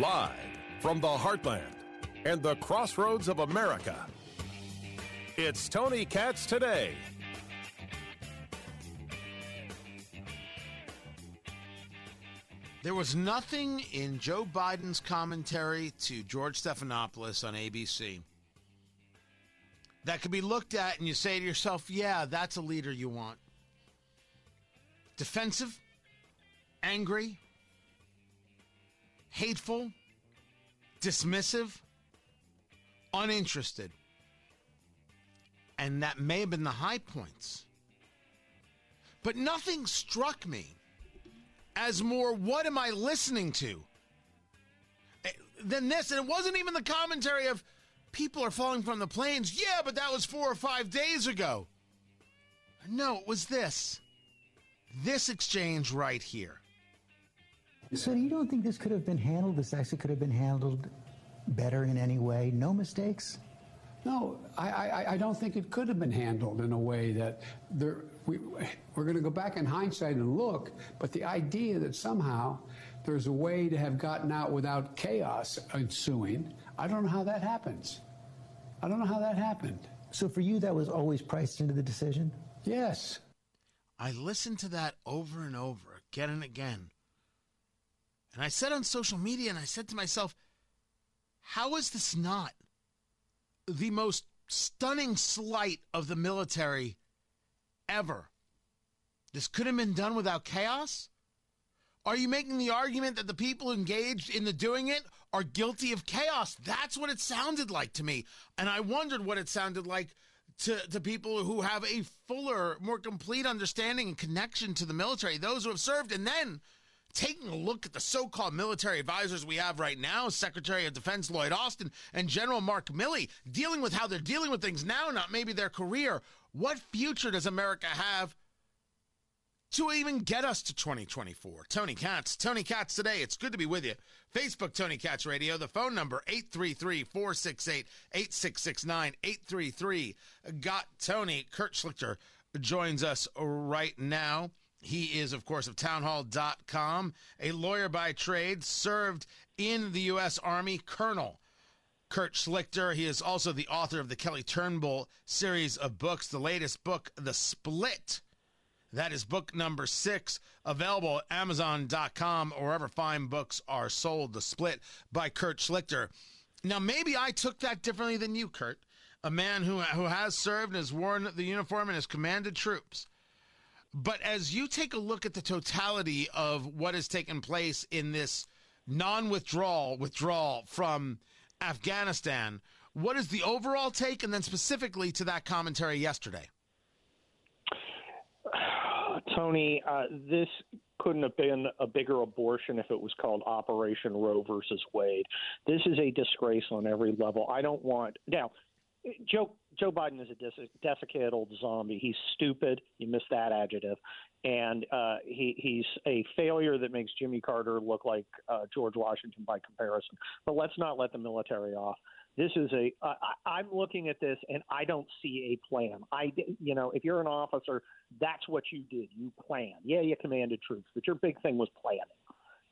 Live from the heartland and the crossroads of America. It's Tony Katz today. There was nothing in Joe Biden's commentary to George Stephanopoulos on ABC that could be looked at and you say to yourself, yeah, that's a leader you want. Defensive, angry, hateful, dismissive, uninterested. And that may have been the high points. But nothing struck me as more what am I listening to eh, than this. And it wasn't even the commentary of people are falling from the planes. Yeah, but that was four or five days ago. No, it was this. This exchange right here. So you don't think this could have been handled? This actually could have been handled better in any way? No mistakes? No, I, I, I don't think it could have been handled in a way that there, we, we're going to go back in hindsight and look, but the idea that somehow there's a way to have gotten out without chaos ensuing, I don't know how that happens. I don't know how that happened. So for you, that was always priced into the decision? Yes. I listened to that over and over, again and again. And I said on social media, and I said to myself, how is this not the most stunning slight of the military ever? This could have been done without chaos? Are you making the argument that the people engaged in the doing it are guilty of chaos? That's what it sounded like to me. And I wondered what it sounded like to, to people who have a fuller, more complete understanding and connection to the military, those who have served. And then taking a look at the so called military advisors we have right now, Secretary of Defense Lloyd Austin and General Mark Milley, dealing with how they're dealing with things now, not maybe their career. What future does America have to even get us to 2024? Tony Katz, Tony Katz today. It's good to be with you. Facebook, Tony Katz Radio. The phone number, 833 468 8669 833. Got Tony. Kurt Schlichter joins us right now. He is, of course, of townhall.com, a lawyer by trade, served in the U.S. Army, Colonel. Kurt Schlichter. He is also the author of the Kelly Turnbull series of books. The latest book, The Split. That is book number six, available at Amazon.com or wherever fine books are sold. The Split by Kurt Schlichter. Now, maybe I took that differently than you, Kurt. A man who, who has served and has worn the uniform and has commanded troops. But as you take a look at the totality of what has taken place in this non withdrawal withdrawal from Afghanistan, what is the overall take? And then specifically to that commentary yesterday? Tony, uh, this couldn't have been a bigger abortion if it was called Operation Roe versus Wade. This is a disgrace on every level. I don't want now. Joe Joe Biden is a desiccated old zombie. He's stupid. You missed that adjective, and uh, he he's a failure that makes Jimmy Carter look like uh, George Washington by comparison. But let's not let the military off. This is a. Uh, I'm looking at this and I don't see a plan. I you know if you're an officer, that's what you did. You plan. Yeah, you commanded troops, but your big thing was planning.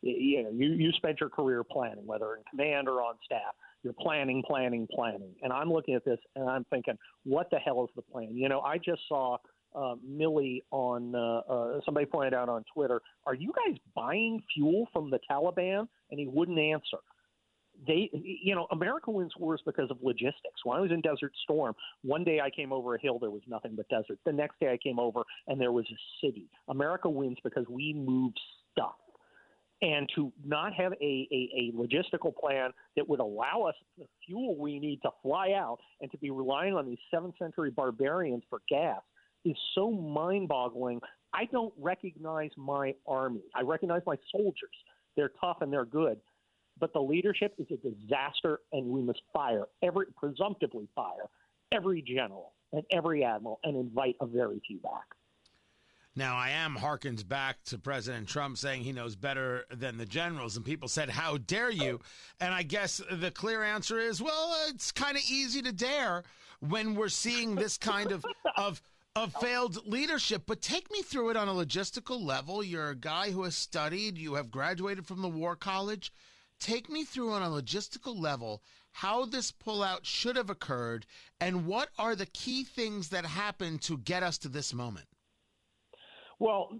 You know, you you spent your career planning, whether in command or on staff you're planning, planning, planning. And I'm looking at this and I'm thinking, what the hell is the plan? You know, I just saw uh, Milley on uh, uh, somebody pointed out on Twitter, are you guys buying fuel from the Taliban? And he wouldn't answer. They, you know, America wins wars because of logistics. When I was in Desert Storm, one day I came over a hill, there was nothing but desert. The next day I came over and there was a city. America wins because we move stuff and to not have a, a, a, logistical plan that would allow us the fuel we need to fly out and to be relying on these seventh century barbarians for gas is so mind boggling. I don't recognize my army. I recognize my soldiers. They're tough and they're good. But the leadership is a disaster, and we must fire every, presumptively fire every general and every admiral and invite a very few back. Now, I am harkens back to President Trump saying he knows better than the generals, and people said, How dare you? And I guess the clear answer is, Well, it's kind of easy to dare when we're seeing this kind of, of, of failed leadership. But take me through it on a logistical level. You're a guy who has studied, you have graduated from the War College. Take me through on a logistical level how this pullout should have occurred and what are the key things that happened to get us to this moment? Well,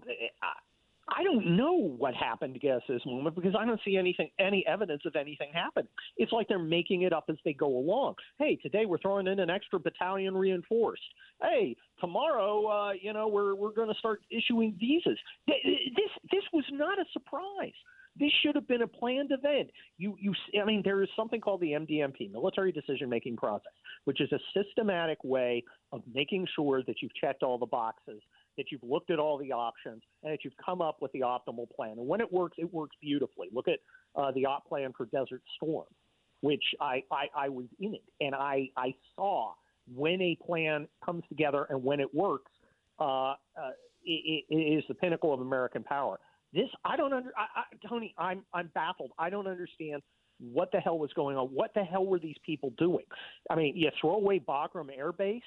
I don't know what happened to us this moment because I don't see anything, any evidence of anything happening. It's like they're making it up as they go along. Hey, today we're throwing in an extra battalion reinforced. Hey, tomorrow, uh, you know, we're we're going to start issuing visas. This this was not a surprise. This should have been a planned event. You, you, I mean, there is something called the MDMP, Military Decision Making Process, which is a systematic way of making sure that you've checked all the boxes that you've looked at all the options, and that you've come up with the optimal plan. And when it works, it works beautifully. Look at uh, the op plan for Desert Storm, which I, I, I was in it, and I, I saw when a plan comes together and when it works, uh, uh, it, it is the pinnacle of American power. This I don't under I, I, Tony. I'm I'm baffled. I don't understand what the hell was going on. What the hell were these people doing? I mean, you throw away Bagram Air Base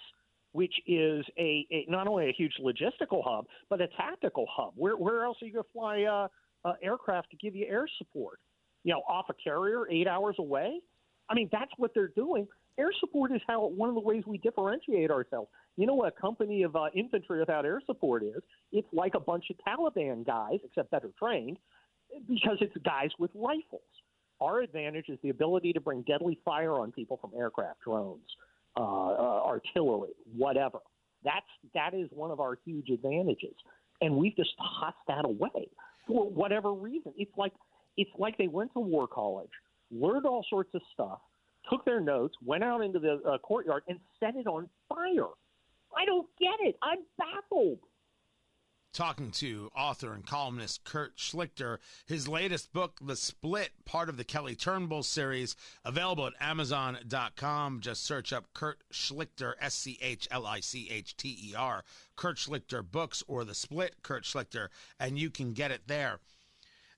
which is a, a, not only a huge logistical hub but a tactical hub. Where where else are you going to fly uh, uh, aircraft to give you air support? You know, off a carrier eight hours away. I mean, that's what they're doing. Air support is how one of the ways we differentiate ourselves. You know what a company of uh, infantry without air support is? It's like a bunch of Taliban guys, except better trained, because it's guys with rifles. Our advantage is the ability to bring deadly fire on people from aircraft, drones, uh, uh, artillery, whatever. That's that is one of our huge advantages, and we've just tossed that away for whatever reason. It's like it's like they went to war college, learned all sorts of stuff, took their notes, went out into the uh, courtyard, and set it on fire. I don't get it. I'm baffled talking to author and columnist Kurt Schlichter. His latest book, The Split, part of the Kelly Turnbull series, available at Amazon.com. Just search up Kurt Schlichter, S C H L I C H T E R, Kurt Schlichter Books or The Split, Kurt Schlichter, and you can get it there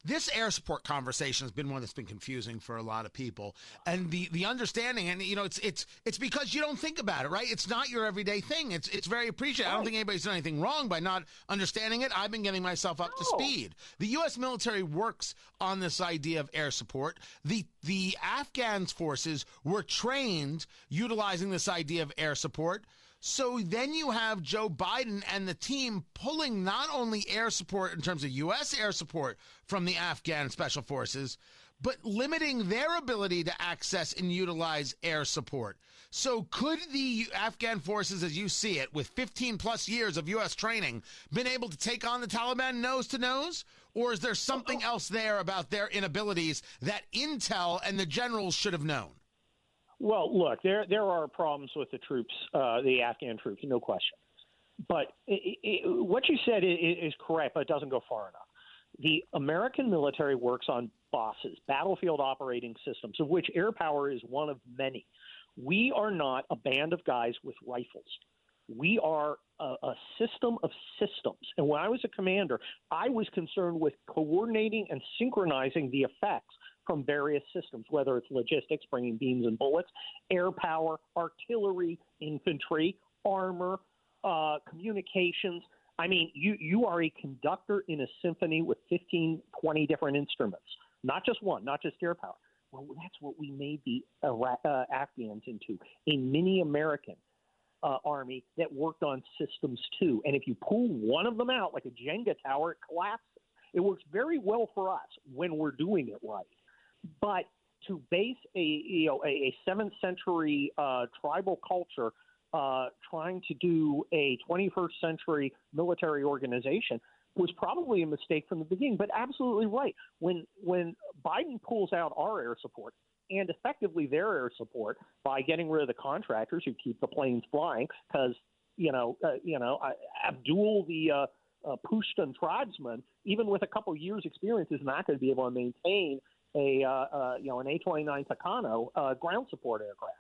this air support conversation has been one that's been confusing for a lot of people. And the the understanding and you know it's it's it's because you don't think about it right? It's not your everyday thing. It's it's very appreciated. I don't think anybody's done anything wrong by not understanding it. I've been getting myself up to speed. The us military works on this idea of air support. The the afghan forces were trained utilizing this idea of air support so then you have Joe Biden and the team pulling not only air support in terms of U.S. air support from the Afghan special forces, but limiting their ability to access and utilize air support. So could the Afghan forces, as you see it, with 15 plus years of U.S. training, been able to take on the Taliban nose to nose? Or is there something else there about their inabilities that intel and the generals should have known? Well, look, there there are problems with the troops, uh, the Afghan troops, no question. But it, it, what you said is, is correct, but it doesn't go far enough. The American military works on BOSSes, battlefield operating systems, of which air power is one of many. We are not a band of guys with rifles. We are a, a, system of systems. And when I was a commander, I was concerned with coordinating and synchronizing the effects from various systems, whether it's logistics, bringing beams and bullets, air power, artillery, infantry, armor, uh, communications. I mean, you, you are a conductor in a symphony with 15, 20 different instruments, not just one, not just air power. Well, that's what we made the Iraq, uh, Afghans into a mini American uh, army that worked on systems too. And if you pull one of them out, like a Jenga tower, it collapses. It works very well for us when we're doing it right. But to base a you know a, seventh century uh, tribal culture uh, trying to do a 21st century military organization was probably a mistake from the beginning. But absolutely right. When when Biden pulls out our air support and effectively their air support by getting rid of the contractors who keep the planes flying, because you know uh, you know Abdul the uh, uh, Pushtun tribesman, even with a couple years experience, is not going to be able to maintain a uh, uh, you know an A29 Tucano uh, ground support aircraft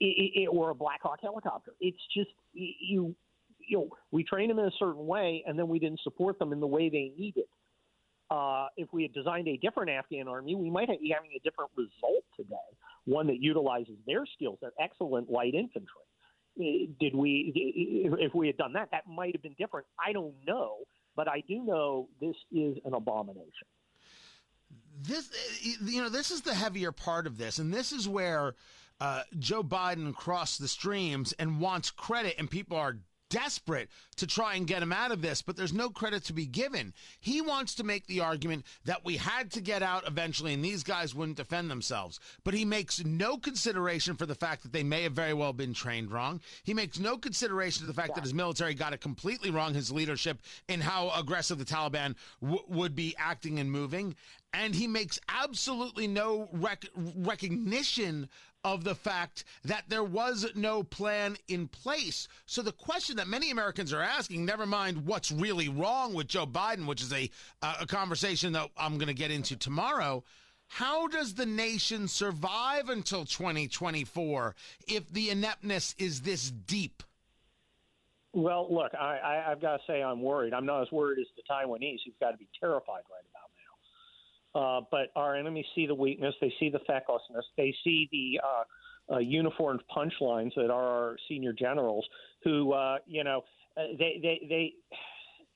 it, it, or a Black Hawk helicopter. It's just you you know we train them in a certain way, and then we didn't support them in the way they needed. Uh, if we had designed a different Afghan army, we might be having a different result today, one that utilizes their skills, their excellent light infantry. Did we, if we had done that, that might have been different. I don't know, but I do know this is an abomination this, you know, this is the heavier part of this, and this is where uh, Joe Biden crossed the streams and wants credit, and people are desperate to try and get him out of this, but there's no credit to be given. He wants to make the argument that we had to get out eventually and these guys wouldn't defend themselves. But he makes no consideration for the fact that they may have very well been trained wrong. He makes no consideration to the fact that his military got it completely wrong, his leadership, in how aggressive the Taliban w- would be acting and moving. And he makes absolutely no rec- recognition of the fact that there was no plan in place. So the question that many Americans are asking, never mind what's really wrong with Joe Biden, which is a uh, a conversation that I'm going to get into tomorrow. How does the nation survive until 2024 if the ineptness is this deep? Well, look, I, I, I've got to say I'm worried. I'm not as worried as the Taiwanese who've got to be terrified right about. Uh, but our enemies see the weakness, they see the fecklessness, they see the uh, uh, uniformed punchlines that are our senior generals, who uh, you know uh, they they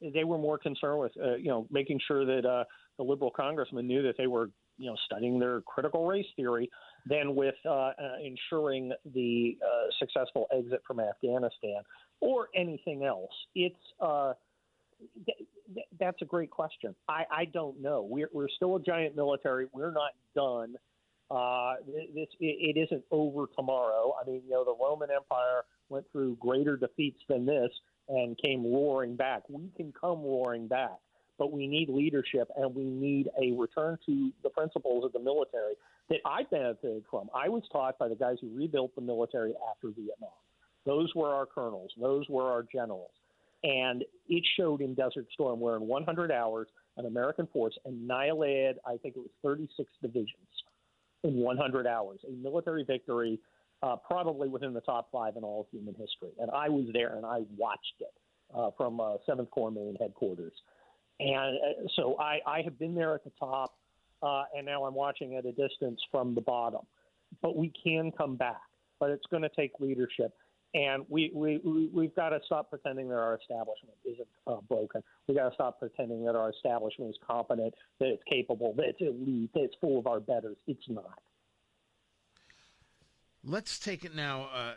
they they were more concerned with you know making sure that the liberal congressmen knew that they were you know studying their critical race theory than with ensuring the successful exit from Afghanistan or anything else. It's th- th- that's a great question. I, I don't know. We're, we're still a giant military. We're not done. Uh, this it, it isn't over tomorrow. I mean, you know, the Roman Empire went through greater defeats than this and came roaring back. We can come roaring back, but we need leadership and we need a return to the principles of the military that I benefited from. I was taught by the guys who rebuilt the military after Vietnam. Those were our colonels. Those were our generals. And it showed in Desert Storm where in 100 hours, an American force annihilated, I think it was 36 divisions in 100 hours. A military victory, uh, probably within the top five in all of human history. And I was there and I watched it uh, from uh, 7th Corps Main headquarters. And uh, so I, I have been there at the top, uh, and now I'm watching at a distance from the bottom. But we can come back, but it's going to take leadership. And we, we, we, we've got to stop pretending that our establishment isn't uh, broken. We've got to stop pretending that our establishment is competent, that it's capable, that it's elite, that it's full of our betters. It's not. Let's take it now uh,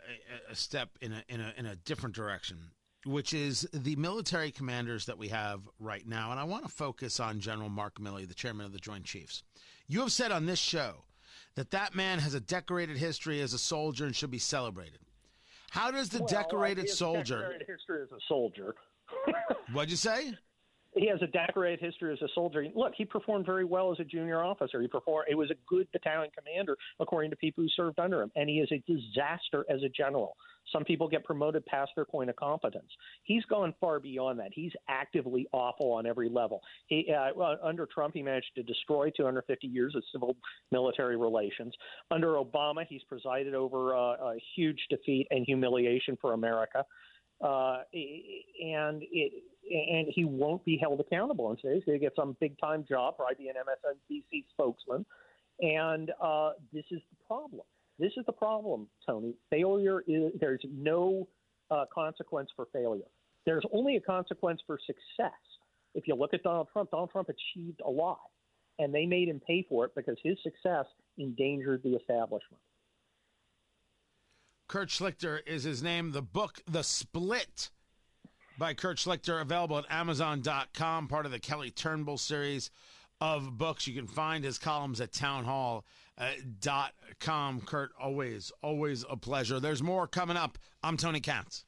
a, a step in a, in a in a different direction, which is the military commanders that we have right now, and I want to focus on General Mark Milley, the chairman of the Joint Chiefs. You have said on this show that that man has a decorated history as a soldier and should be celebrated. How does the Well, uh, decorated he has soldier? Decorated history as a soldier. What'd you say? he has a decorated history as a soldier. Look, he performed very well as a junior officer. He performed. It was a good battalion commander, according to people who served under him, and he is a disaster as a general. Some people get promoted past their point of competence. He's gone far beyond that. He's actively awful on every level. He, uh, under Trump, he managed to destroy 250 years of civil military relations. Under Obama, he's presided over uh, a huge defeat and humiliation for America. Uh, and it and he won't be held accountable. And so he's going to get some big time job, be an MSNBC spokesman. And uh, this is the problem. This is the problem, Tony. Failure is there's no uh, consequence for failure. There's only a consequence for success. If you look at Donald Trump, Donald Trump achieved a lot, and they made him pay for it because his success endangered the establishment. Kurt Schlichter is his name. The book, The Split, by Kurt Schlichter, available at Amazon.com, part of the Kelly Turnbull series of books. You can find his columns at townhall.com. Kurt, always, always a pleasure. There's more coming up. I'm Tony Katz.